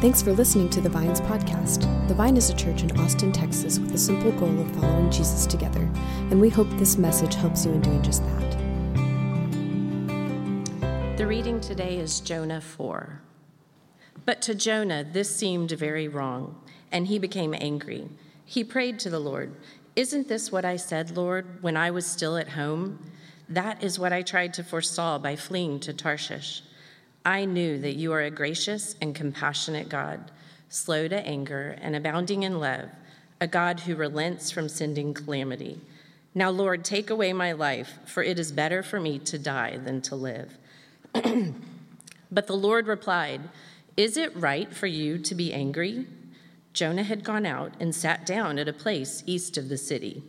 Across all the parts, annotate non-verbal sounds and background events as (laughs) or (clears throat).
Thanks for listening to the Vines podcast. The Vine is a church in Austin, Texas, with a simple goal of following Jesus together, and we hope this message helps you in doing just that. The reading today is Jonah 4. But to Jonah, this seemed very wrong, and he became angry. He prayed to the Lord, Isn't this what I said, Lord, when I was still at home? That is what I tried to forestall by fleeing to Tarshish. I knew that you are a gracious and compassionate God, slow to anger and abounding in love, a God who relents from sending calamity. Now, Lord, take away my life, for it is better for me to die than to live. (clears throat) but the Lord replied, Is it right for you to be angry? Jonah had gone out and sat down at a place east of the city.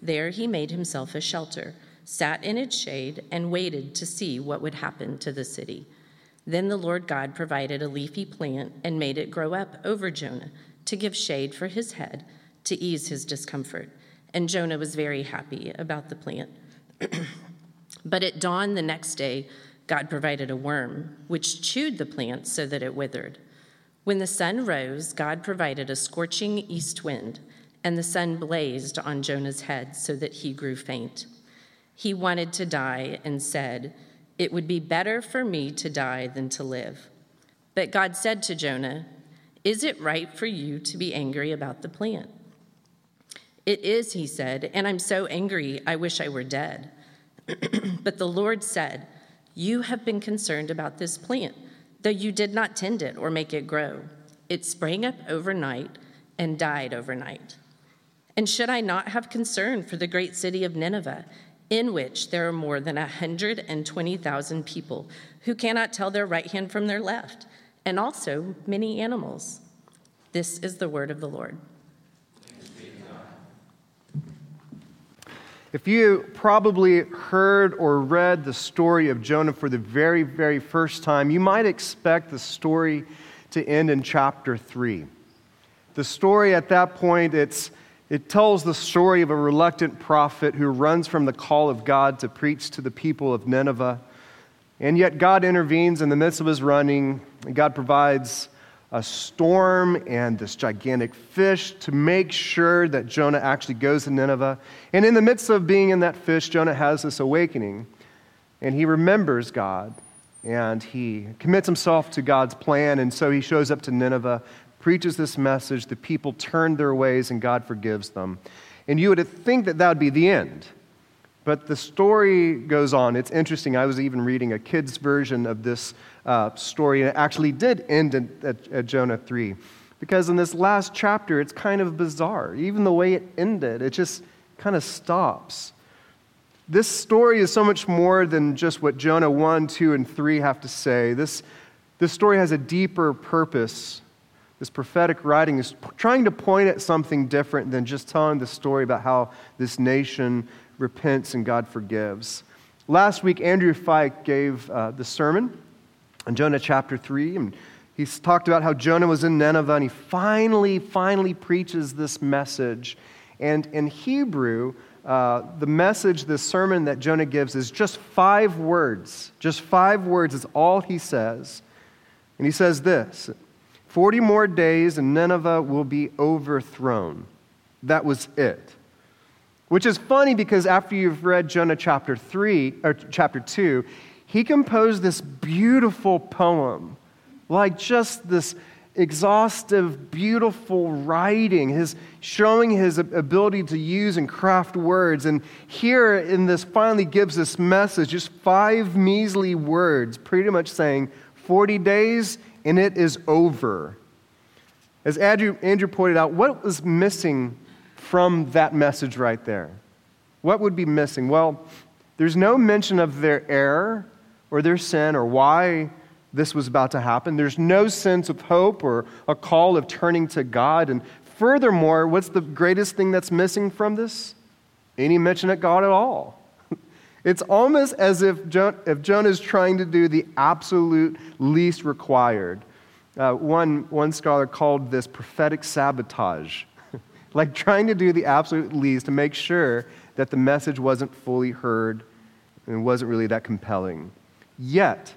There he made himself a shelter, sat in its shade, and waited to see what would happen to the city. Then the Lord God provided a leafy plant and made it grow up over Jonah to give shade for his head to ease his discomfort. And Jonah was very happy about the plant. (clears throat) but at dawn the next day, God provided a worm, which chewed the plant so that it withered. When the sun rose, God provided a scorching east wind, and the sun blazed on Jonah's head so that he grew faint. He wanted to die and said, it would be better for me to die than to live. But God said to Jonah, Is it right for you to be angry about the plant? It is, he said, and I'm so angry I wish I were dead. (clears throat) but the Lord said, You have been concerned about this plant, though you did not tend it or make it grow. It sprang up overnight and died overnight. And should I not have concern for the great city of Nineveh? In which there are more than 120,000 people who cannot tell their right hand from their left, and also many animals. This is the word of the Lord. If you probably heard or read the story of Jonah for the very, very first time, you might expect the story to end in chapter 3. The story at that point, it's it tells the story of a reluctant prophet who runs from the call of God to preach to the people of Nineveh. And yet, God intervenes in the midst of his running, and God provides a storm and this gigantic fish to make sure that Jonah actually goes to Nineveh. And in the midst of being in that fish, Jonah has this awakening, and he remembers God and he commits himself to God's plan, and so he shows up to Nineveh preaches this message, the people turn their ways, and God forgives them. And you would think that that would be the end. But the story goes on. It's interesting. I was even reading a kid's version of this uh, story, and it actually did end at, at Jonah 3. Because in this last chapter, it's kind of bizarre. Even the way it ended, it just kind of stops. This story is so much more than just what Jonah 1, 2, and 3 have to say. This, this story has a deeper purpose this prophetic writing is trying to point at something different than just telling the story about how this nation repents and God forgives. Last week, Andrew Fike gave uh, the sermon on Jonah chapter 3, and he talked about how Jonah was in Nineveh, and he finally, finally preaches this message. And in Hebrew, uh, the message, the sermon that Jonah gives is just five words. Just five words is all he says. And he says this 40 more days and Nineveh will be overthrown. That was it. Which is funny because after you've read Jonah chapter 3 or chapter 2, he composed this beautiful poem, like just this exhaustive, beautiful writing, his showing his ability to use and craft words. And here in this finally gives this message, just five measly words, pretty much saying, 40 days and it is over. As Andrew, Andrew pointed out, what was missing from that message right there? What would be missing? Well, there's no mention of their error or their sin or why this was about to happen. There's no sense of hope or a call of turning to God. And furthermore, what's the greatest thing that's missing from this? Any mention of God at all. It's almost as if, Jonah, if Jonah is trying to do the absolute least required. Uh, one, one scholar called this prophetic sabotage, (laughs) like trying to do the absolute least to make sure that the message wasn't fully heard and wasn't really that compelling. Yet,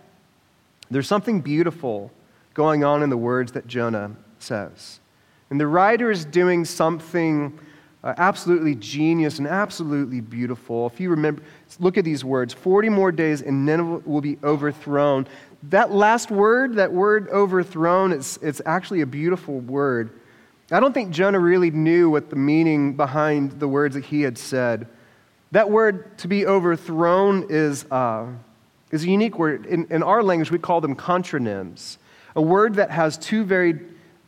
there's something beautiful going on in the words that Jonah says. And the writer is doing something uh, absolutely genius and absolutely beautiful. If you remember, look at these words 40 more days and Nineveh will be overthrown. That last word, that word overthrown, it's, it's actually a beautiful word. I don't think Jonah really knew what the meaning behind the words that he had said. That word to be overthrown is, uh, is a unique word. In, in our language, we call them contronyms, a word that has two very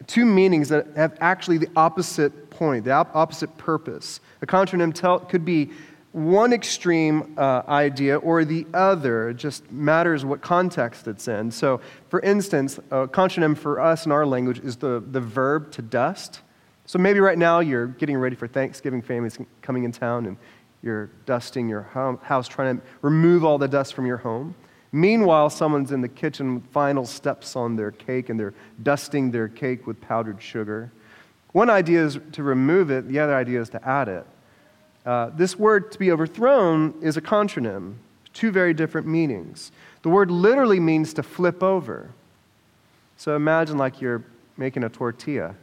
two meanings that have actually the opposite point, the opposite purpose. A contronym could be one extreme uh, idea or the other. It just matters what context it's in. So, for instance, a contronym for us in our language is the, the verb to dust. So maybe right now you're getting ready for Thanksgiving, families coming in town, and you're dusting your house, trying to remove all the dust from your home. Meanwhile, someone's in the kitchen, final steps on their cake, and they're dusting their cake with powdered sugar. One idea is to remove it, the other idea is to add it. Uh, this word to be overthrown is a contronym, two very different meanings. The word literally means to flip over. So imagine like you're making a tortilla.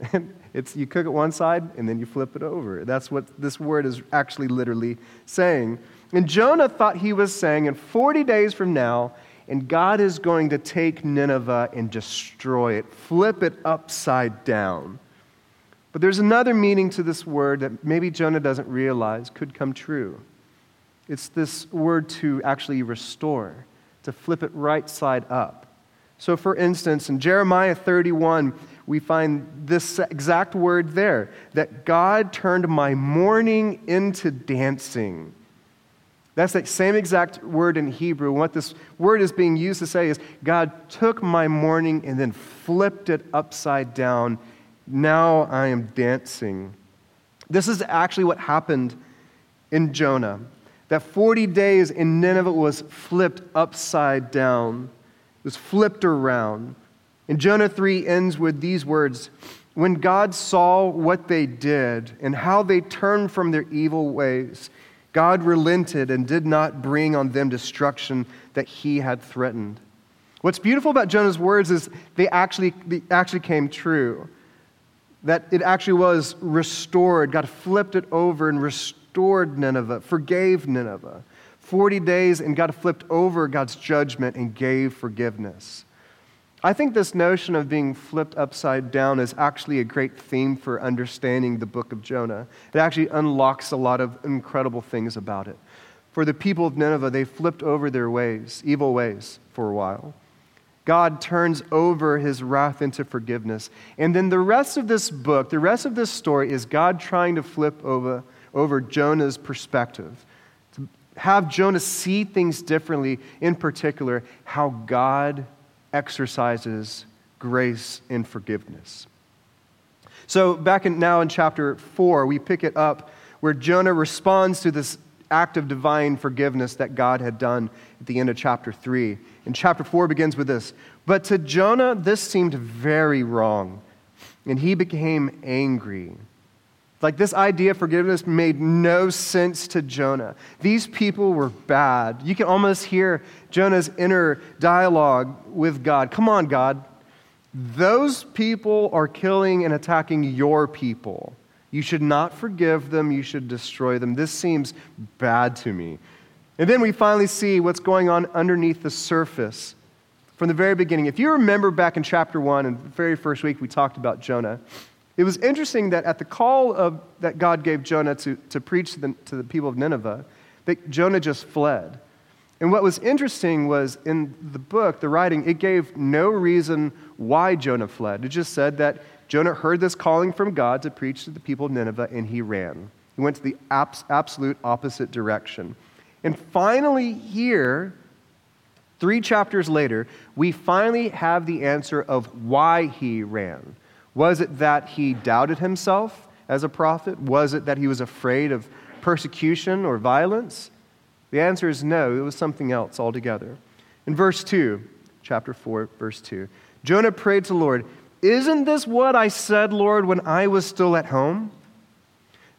(laughs) it's, you cook it one side and then you flip it over. That's what this word is actually literally saying. And Jonah thought he was saying, in 40 days from now, and God is going to take Nineveh and destroy it, flip it upside down. But there's another meaning to this word that maybe Jonah doesn't realize could come true. It's this word to actually restore, to flip it right side up. So, for instance, in Jeremiah 31, we find this exact word there that God turned my mourning into dancing. That's that same exact word in Hebrew. What this word is being used to say is God took my mourning and then flipped it upside down. Now I am dancing. This is actually what happened in Jonah. That 40 days in Nineveh was flipped upside down, it was flipped around. And Jonah 3 ends with these words When God saw what they did and how they turned from their evil ways, God relented and did not bring on them destruction that he had threatened. What's beautiful about Jonah's words is they actually, they actually came true. That it actually was restored. God flipped it over and restored Nineveh, forgave Nineveh. 40 days, and God flipped over God's judgment and gave forgiveness. I think this notion of being flipped upside down is actually a great theme for understanding the book of Jonah. It actually unlocks a lot of incredible things about it. For the people of Nineveh, they flipped over their ways, evil ways, for a while. God turns over his wrath into forgiveness. And then the rest of this book, the rest of this story, is God trying to flip over, over Jonah's perspective. To have Jonah see things differently, in particular, how God exercises grace and forgiveness. So, back in, now in chapter 4, we pick it up where Jonah responds to this act of divine forgiveness that God had done at the end of chapter 3. And chapter 4 begins with this But to Jonah, this seemed very wrong, and he became angry. Like this idea of forgiveness made no sense to Jonah. These people were bad. You can almost hear Jonah's inner dialogue with God. Come on, God. Those people are killing and attacking your people. You should not forgive them. You should destroy them. This seems bad to me. And then we finally see what's going on underneath the surface from the very beginning. If you remember back in chapter 1 and the very first week, we talked about Jonah. It was interesting that at the call of, that God gave Jonah to, to preach to the, to the people of Nineveh, that Jonah just fled. And what was interesting was in the book, the writing, it gave no reason why Jonah fled. It just said that Jonah heard this calling from God to preach to the people of Nineveh and he ran. He went to the abs- absolute opposite direction. And finally, here, three chapters later, we finally have the answer of why he ran. Was it that he doubted himself as a prophet? Was it that he was afraid of persecution or violence? The answer is no, it was something else altogether. In verse 2, chapter 4, verse 2, Jonah prayed to the Lord, Isn't this what I said, Lord, when I was still at home?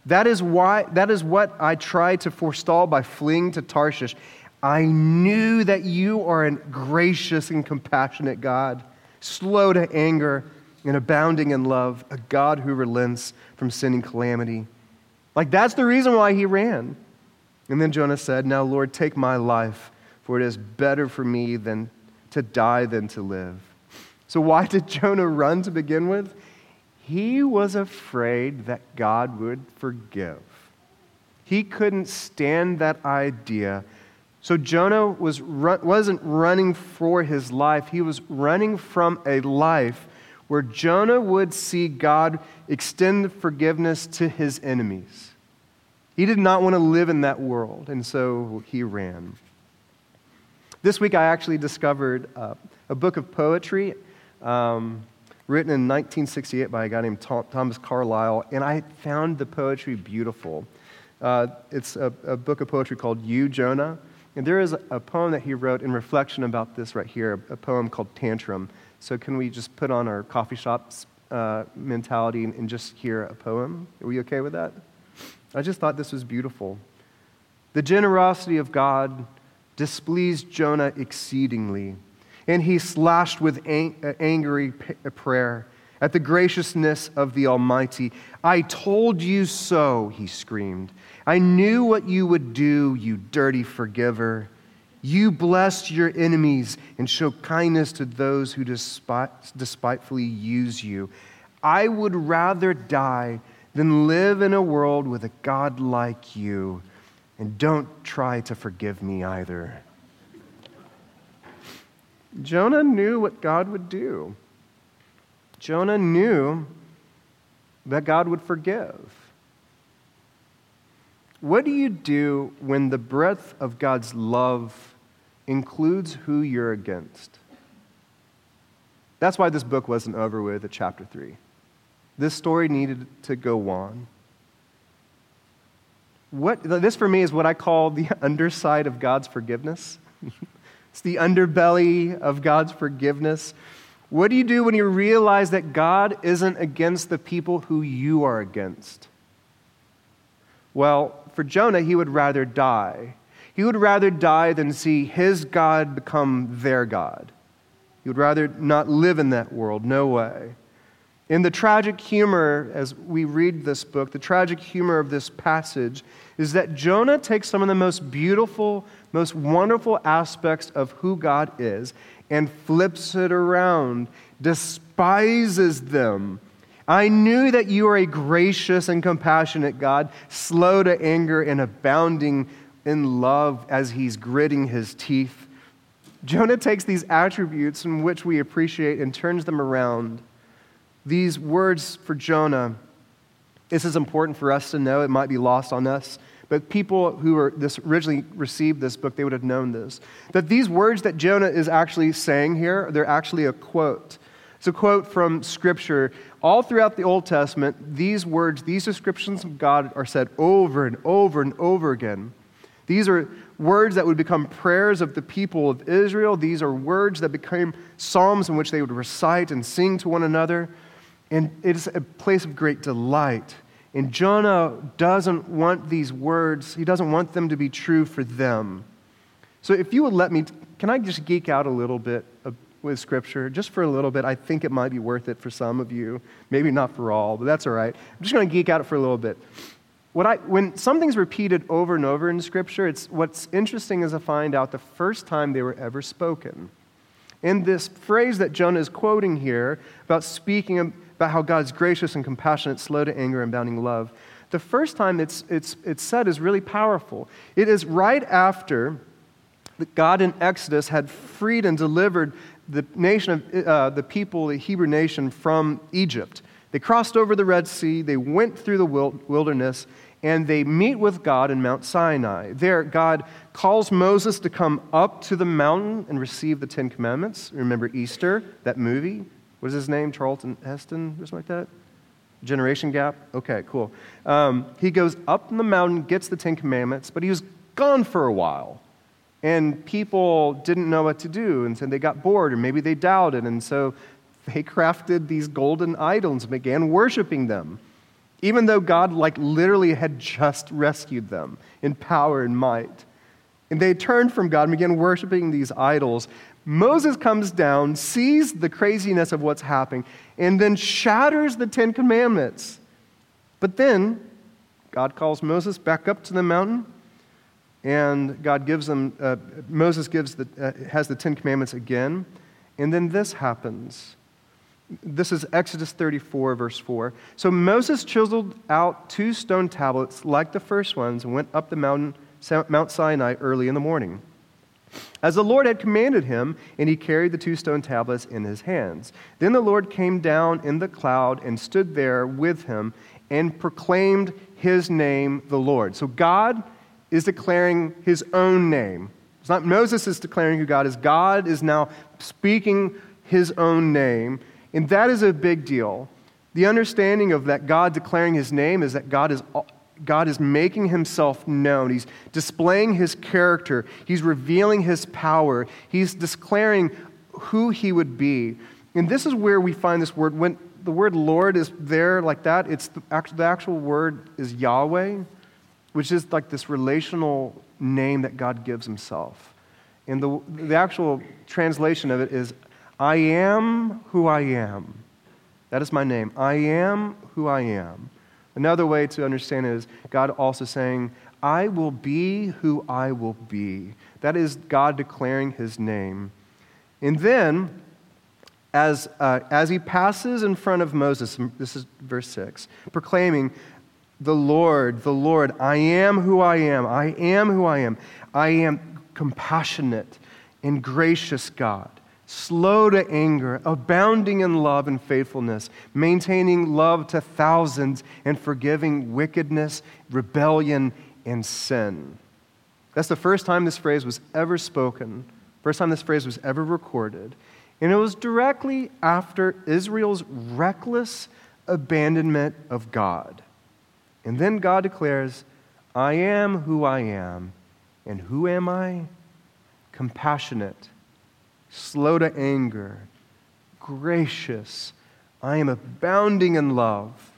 That is, why, that is what I tried to forestall by fleeing to Tarshish. I knew that you are a gracious and compassionate God slow to anger, and abounding in love, a God who relents from sending calamity. Like, that's the reason why he ran. And then Jonah said, Now, Lord, take my life, for it is better for me than to die than to live. So, why did Jonah run to begin with? He was afraid that God would forgive. He couldn't stand that idea. So Jonah was, wasn't running for his life, he was running from a life where Jonah would see God extend forgiveness to his enemies. He did not want to live in that world, and so he ran. This week I actually discovered uh, a book of poetry. Um, written in 1968 by a guy named Thomas Carlisle, and I found the poetry beautiful. Uh, it's a, a, book of poetry called You, Jonah. And there is a poem that he wrote in reflection about this right here, a poem called Tantrum. So, can we just put on our coffee shops uh, mentality and, and just hear a poem? Are we okay with that? I just thought this was beautiful. The generosity of God displeased Jonah exceedingly and he slashed with uh, angry uh, prayer at the graciousness of the Almighty. I told you so, he screamed. I knew what you would do, you dirty forgiver. You blessed your enemies and show kindness to those who despite, despitefully use you. I would rather die than live in a world with a God like you. And don't try to forgive me either. Jonah knew what God would do. Jonah knew that God would forgive. What do you do when the breadth of God's love includes who you're against? That's why this book wasn't over with at chapter 3. This story needed to go on. What, this, for me, is what I call the (laughs) underside of God's forgiveness. (laughs) It's the underbelly of God's forgiveness. What do you do when you realize that God isn't against the people who you are against? Well, for Jonah, he would rather die. He would rather die than see his God become their God. He would rather not live in that world. No way. In the tragic humor, as we read this book, the tragic humor of this passage is that Jonah takes some of the most beautiful, most wonderful aspects of who God is and flips it around, despises them. I knew that you are a gracious and compassionate God, slow to anger and abounding in love as he's gritting his teeth. Jonah takes these attributes in which we appreciate and turns them around. These words for Jonah, this is important for us to know. It might be lost on us. But people who were this originally received this book, they would have known this. That these words that Jonah is actually saying here, they're actually a quote. It's a quote from Scripture. All throughout the Old Testament, these words, these descriptions of God are said over and over and over again. These are words that would become prayers of the people of Israel. These are words that became psalms in which they would recite and sing to one another. And it is a place of great delight. And Jonah doesn't want these words, he doesn't want them to be true for them. So if you would let me, can I just geek out a little bit with Scripture? Just for a little bit. I think it might be worth it for some of you. Maybe not for all, but that's all right. I'm just going to geek out for a little bit. What I, when something's repeated over and over in Scripture, it's, what's interesting is to find out the first time they were ever spoken. In this phrase that Jonah is quoting here about speaking about how God's gracious and compassionate, slow to anger, and abounding love. The first time it's, it's, it's said is really powerful. It is right after that God in Exodus had freed and delivered the nation of uh, the people, the Hebrew nation, from Egypt. They crossed over the Red Sea, they went through the wilderness, and they meet with God in Mount Sinai. There, God calls Moses to come up to the mountain and receive the Ten Commandments. Remember Easter, that movie? What is his name? Charlton Heston or something like that? Generation gap? Okay, cool. Um, he goes up in the mountain, gets the Ten Commandments, but he was gone for a while. And people didn't know what to do, and so they got bored, or maybe they doubted, and so they (laughs) crafted these golden idols and began worshiping them, even though God, like, literally had just rescued them in power and might. And they turned from God and began worshiping these idols. Moses comes down, sees the craziness of what's happening, and then shatters the Ten Commandments. But then God calls Moses back up to the mountain, and God gives them, uh, Moses gives the, uh, has the Ten Commandments again, and then this happens. This is Exodus 34, verse 4. So Moses chiseled out two stone tablets like the first ones and went up the mountain, Mount Sinai early in the morning as the Lord had commanded him, and he carried the two stone tablets in his hands. Then the Lord came down in the cloud and stood there with him and proclaimed his name, the Lord. So God is declaring his own name. It's not Moses is declaring who God is. God is now speaking his own name. And that is a big deal. The understanding of that God declaring his name is that God is God is making himself known. He's displaying his character. He's revealing his power. He's declaring who he would be. And this is where we find this word. When the word Lord is there like that, it's the actual, the actual word is Yahweh, which is like this relational name that God gives himself. And the, the actual translation of it is I am who I am. That is my name. I am who I am. Another way to understand is God also saying, I will be who I will be. That is God declaring his name. And then, as, uh, as he passes in front of Moses, this is verse 6, proclaiming, The Lord, the Lord, I am who I am. I am who I am. I am compassionate and gracious God slow to anger, abounding in love and faithfulness, maintaining love to thousands, and forgiving wickedness, rebellion, and sin. That's the first time this phrase was ever spoken, first time this phrase was ever recorded. And it was directly after Israel's reckless abandonment of God. And then God declares, I am who I am. And who am I? Compassionate slow to anger, gracious. I am abounding in love.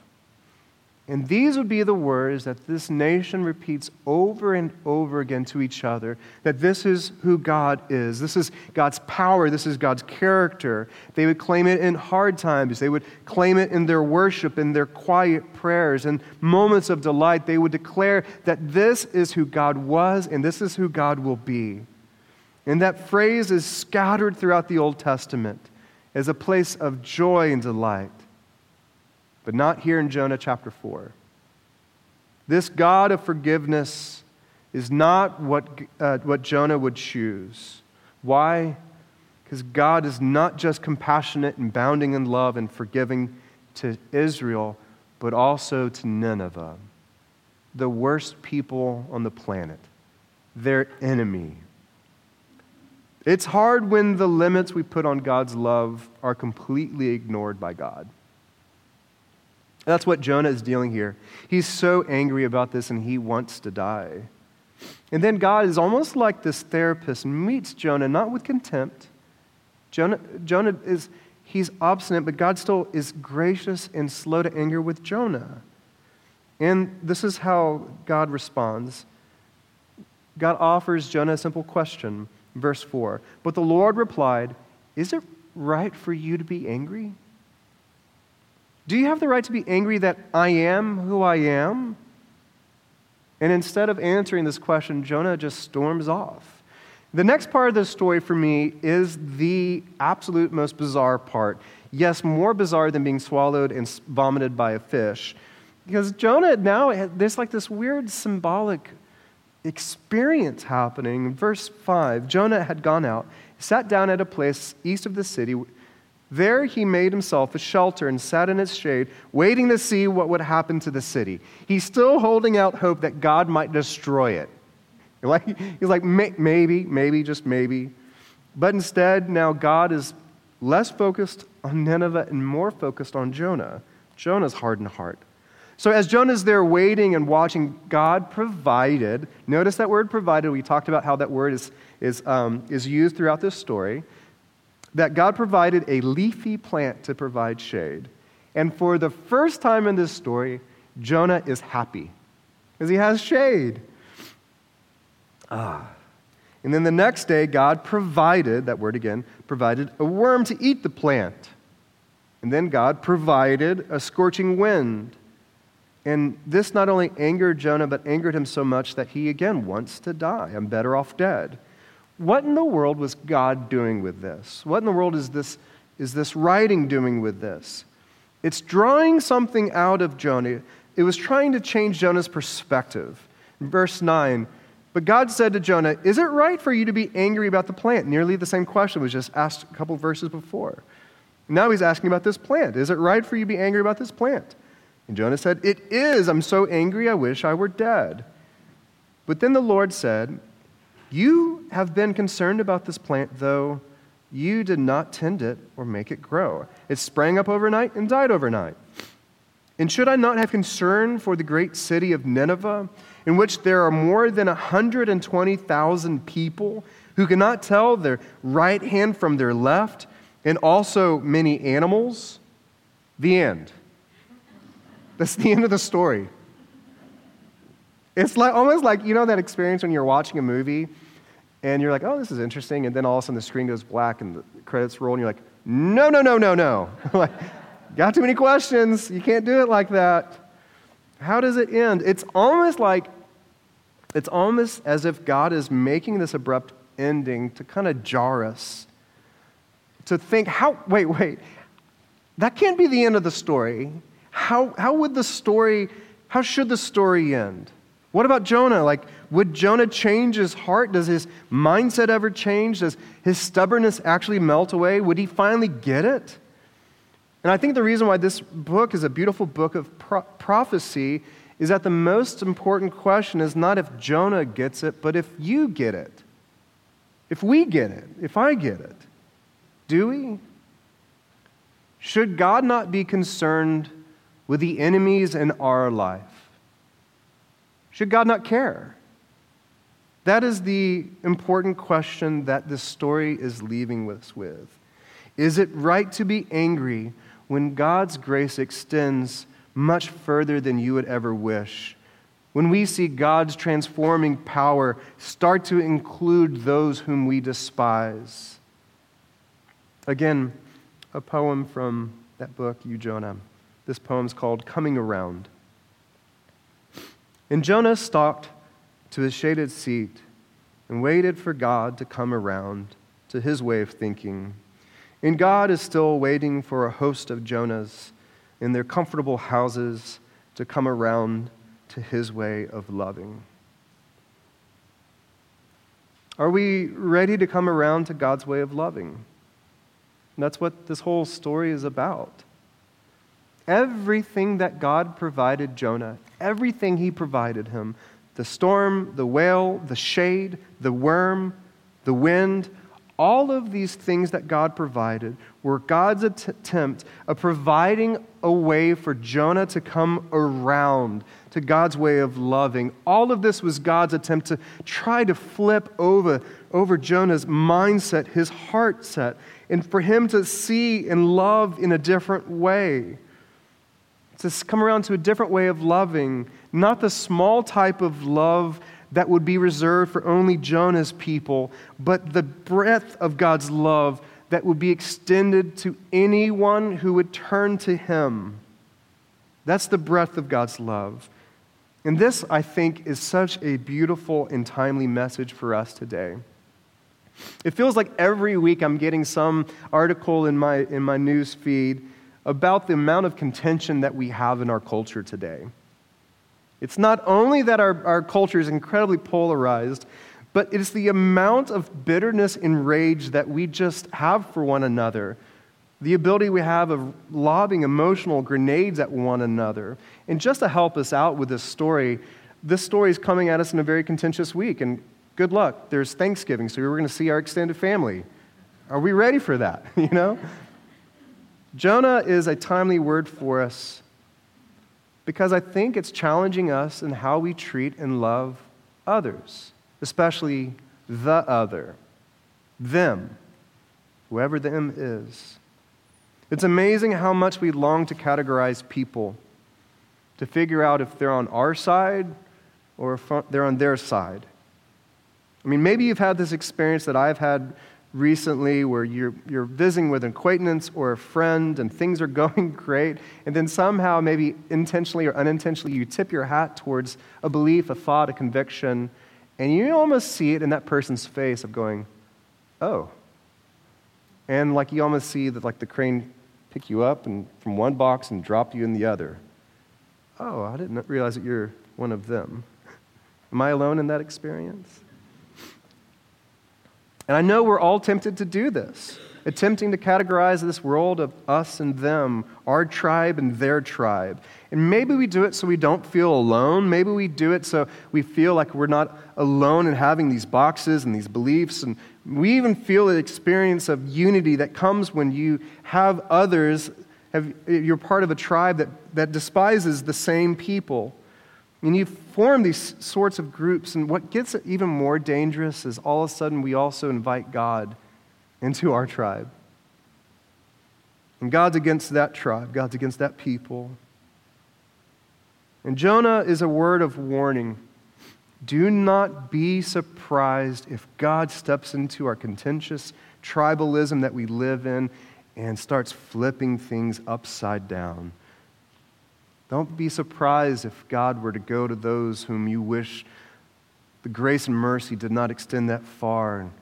And these would be the words that this nation repeats over and over again to each other that this is who God is. This is God's power. This is God's character. They would claim it in hard times. They would claim it in their worship, in their quiet prayers, and moments of delight. They would declare that this is who God was and this is who God will be. And that phrase is scattered throughout the Old Testament as a place of joy and delight, but not here in Jonah chapter 4. This God of forgiveness is not what, uh, what Jonah would choose. Why? Because God is not just compassionate and bounding in love and forgiving to Israel, but also to Nineveh, the worst people on the planet, their enemy it's hard when the limits we put on God's love are completely ignored by God. That's what Jonah is dealing here. He's so angry about this and he wants to die. And then God is almost like this therapist meets Jonah not with contempt. Jonah, Jonah is he's obstinate, but God still is gracious and slow to anger with Jonah. And this is how God responds. God offers Jonah a simple question verse 4. But the Lord replied, Is it right for you to be angry? Do you have the right to be angry that I am who I am? And instead of answering this question, Jonah just storms off. The next part of this story for me is the absolute most bizarre part. Yes, more bizarre than being swallowed and vomited by a fish. Because Jonah now, there's like this weird symbolic experience happening. In verse 5, Jonah had gone out, sat down at a place east of the city. There he made himself a shelter and sat in its shade, waiting to see what would happen to the city. He's still holding out hope that God might destroy it. (laughs) He's like, maybe, maybe, just maybe. But instead, now God is less focused on Nineveh and more focused on Jonah. Jonah's hardened heart. So, as Jonah's there waiting and watching, God provided. Notice that word provided. We talked about how that word is, is, um, is used throughout this story. That God provided a leafy plant to provide shade. And for the first time in this story, Jonah is happy because he has shade. Ah. And then the next day, God provided, that word again, provided a worm to eat the plant. And then God provided a scorching wind. And this not only angered Jonah, but angered him so much that he again wants to die. I'm better off dead. What in the world was God doing with this? What in the world is this, is this writing doing with this? It's drawing something out of Jonah. It was trying to change Jonah's perspective. In verse 9, but God said to Jonah, Is it right for you to be angry about the plant? Nearly the same question was just asked a couple verses before. Now he's asking about this plant. Is it right for you to be angry about this plant? And Jonah said, It is. I'm so angry, I wish I were dead. But then the Lord said, You have been concerned about this plant, though you did not tend it or make it grow. It sprang up overnight and died overnight. And should I not have concern for the great city of Nineveh? in which there are more than 120,000 people who cannot tell their right hand from their left, and also many animals. The end. That's the end of the story. It's like, almost like, you know, that experience when you're watching a movie and you're like, oh, this is interesting, and then all of a sudden the screen goes black and the credits roll, and you're like, no, no, no, no, no. (laughs) like, got too many questions. You can't do it like that. How does it end? It's almost like it's almost as if God is making this abrupt ending to kind of jar us. To think, how, wait, wait, that can't be the end of the story. How, how would the story, how should the story end? What about Jonah? Like, would Jonah change his heart? Does his mindset ever change? Does his stubbornness actually melt away? Would he finally get it? And I think the reason why this book is a beautiful book of pro- prophecy is that the most important question is not if Jonah gets it, but if you get it. If we get it, if I get it. Do we? Should God not be concerned with the enemies in our life? Should God not care? That is the important question that this story is leaving us with. Is it right to be angry when God's grace extends much further than you would ever wish. When we see God's transforming power start to include those whom we despise. Again, a poem from that book, You Jonah. This poem's called Coming Around. And Jonah stalked to his shaded seat and waited for God to come around to his way of thinking. And God is still waiting for a host of Jonahs in their comfortable houses to come around to his way of loving? Are we ready to come around to God's way of loving? And that's what this whole story is about. Everything that God provided Jonah, everything he provided him the storm, the whale, the shade, the worm, the wind all of these things that God provided were God's attempt of providing a way for Jonah to come around to God's way of loving. All of this was God's attempt to try to flip over, over Jonah's mindset, his heart set, and for him to see and love in a different way. To come around to a different way of loving, not the small type of love that would be reserved for only Jonah's people, but the breadth of God's love that would be extended to anyone who would turn to Him. That's the breadth of God's love. And this, I think, is such a beautiful and timely message for us today. It feels like every week I'm getting some article in my, in my news feed about the amount of contention that we have in our culture today. It's not only that our, our culture is incredibly polarized, but it's the amount of bitterness and rage that we just have for one another. The ability we have of lobbing emotional grenades at one another. And just to help us out with this story, this story is coming at us in a very contentious week. And good luck. There's Thanksgiving, so we're going to see our extended family. Are we ready for that? (laughs) You know? Jonah is a timely word for us because I think it's challenging us in how we treat and love others, especially the other, them, whoever them is. It's amazing how much we long to categorize people, to figure out if they're on our side or if they're on their side. I mean, maybe you've had this experience that I've had recently where you're, you're visiting with an acquaintance or a friend and things are (laughs) going great, and then somehow, maybe intentionally or unintentionally, you tip your hat towards a belief, a thought, a conviction, and you almost see it in that person's face of going, oh. And like you almost see that like the crane pick you up and from one box and drop you in the other. Oh, I didn't realize that you're one of them. Am I alone in that experience? And I know we're all tempted to do this, attempting to categorize this world of us and them, our tribe and their tribe. And maybe we do it so we don't feel alone. Maybe we do it so we feel like we're not alone in having these boxes and these beliefs. And we even feel the experience of unity that comes when you have others, have, you're part of a tribe that, that despises the same people. And you form these sorts of groups, and what gets even more dangerous is all of a sudden we also invite God into our tribe. And God's against that tribe, God's against that people. And Jonah is a word of warning. Do not be surprised if God steps into our contentious tribalism that we live in and starts flipping things upside down. Don't be surprised if God were to go to those whom you wish the grace and mercy did not extend that far, and,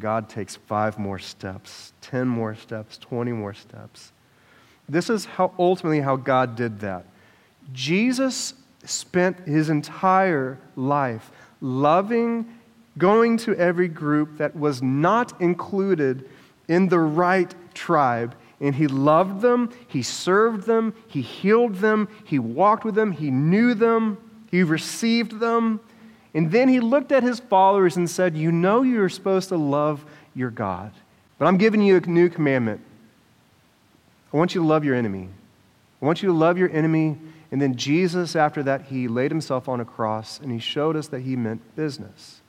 God takes five more steps, 10 more steps, 20 more steps. This is how ultimately how God did that. Jesus spent his entire life loving, going to every group that was not included in the right tribe and he loved them, he served them, he healed them, he walked with them, he knew them, he received them. And then he looked at his followers and said, You know you're supposed to love your God, but I'm giving you a new commandment. I want you to love your enemy. I want you to love your enemy. And then Jesus, after that, he laid himself on a cross and he showed us that he meant business.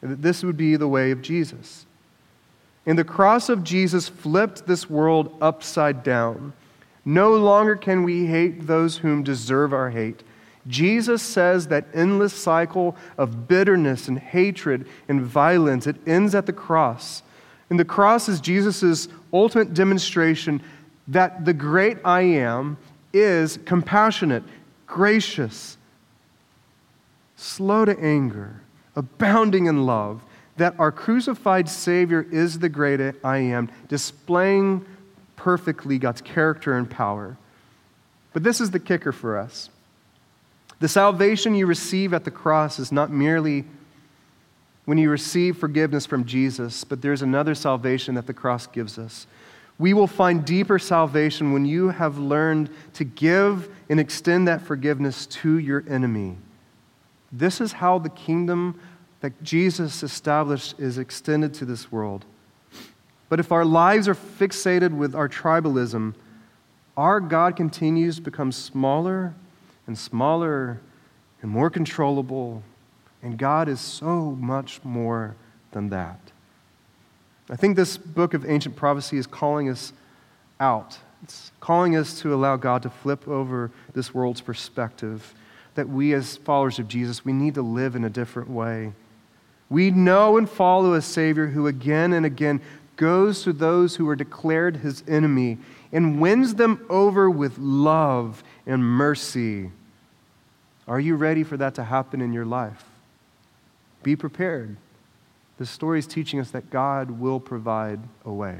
That this would be the way of Jesus. And the cross of Jesus flipped this world upside down. No longer can we hate those whom deserve our hate. Jesus says that endless cycle of bitterness and hatred and violence, it ends at the cross. And the cross is Jesus' ultimate demonstration that the great I am is compassionate, gracious, slow to anger, abounding in love that our crucified Savior is the great I am, displaying perfectly God's character and power. But this is the kicker for us. The salvation you receive at the cross is not merely when you receive forgiveness from Jesus, but there's another salvation that the cross gives us. We will find deeper salvation when you have learned to give and extend that forgiveness to your enemy. This is how the kingdom that Jesus established is extended to this world. But if our lives are fixated with our tribalism, our God continues to become smaller and smaller and more controllable, and God is so much more than that. I think this book of ancient prophecy is calling us out. It's calling us to allow God to flip over this world's perspective, that we as followers of Jesus, we need to live in a different way. We know and follow a Savior who again and again goes to those who are declared his enemy and wins them over with love and mercy. Are you ready for that to happen in your life? Be prepared. The story is teaching us that God will provide a way.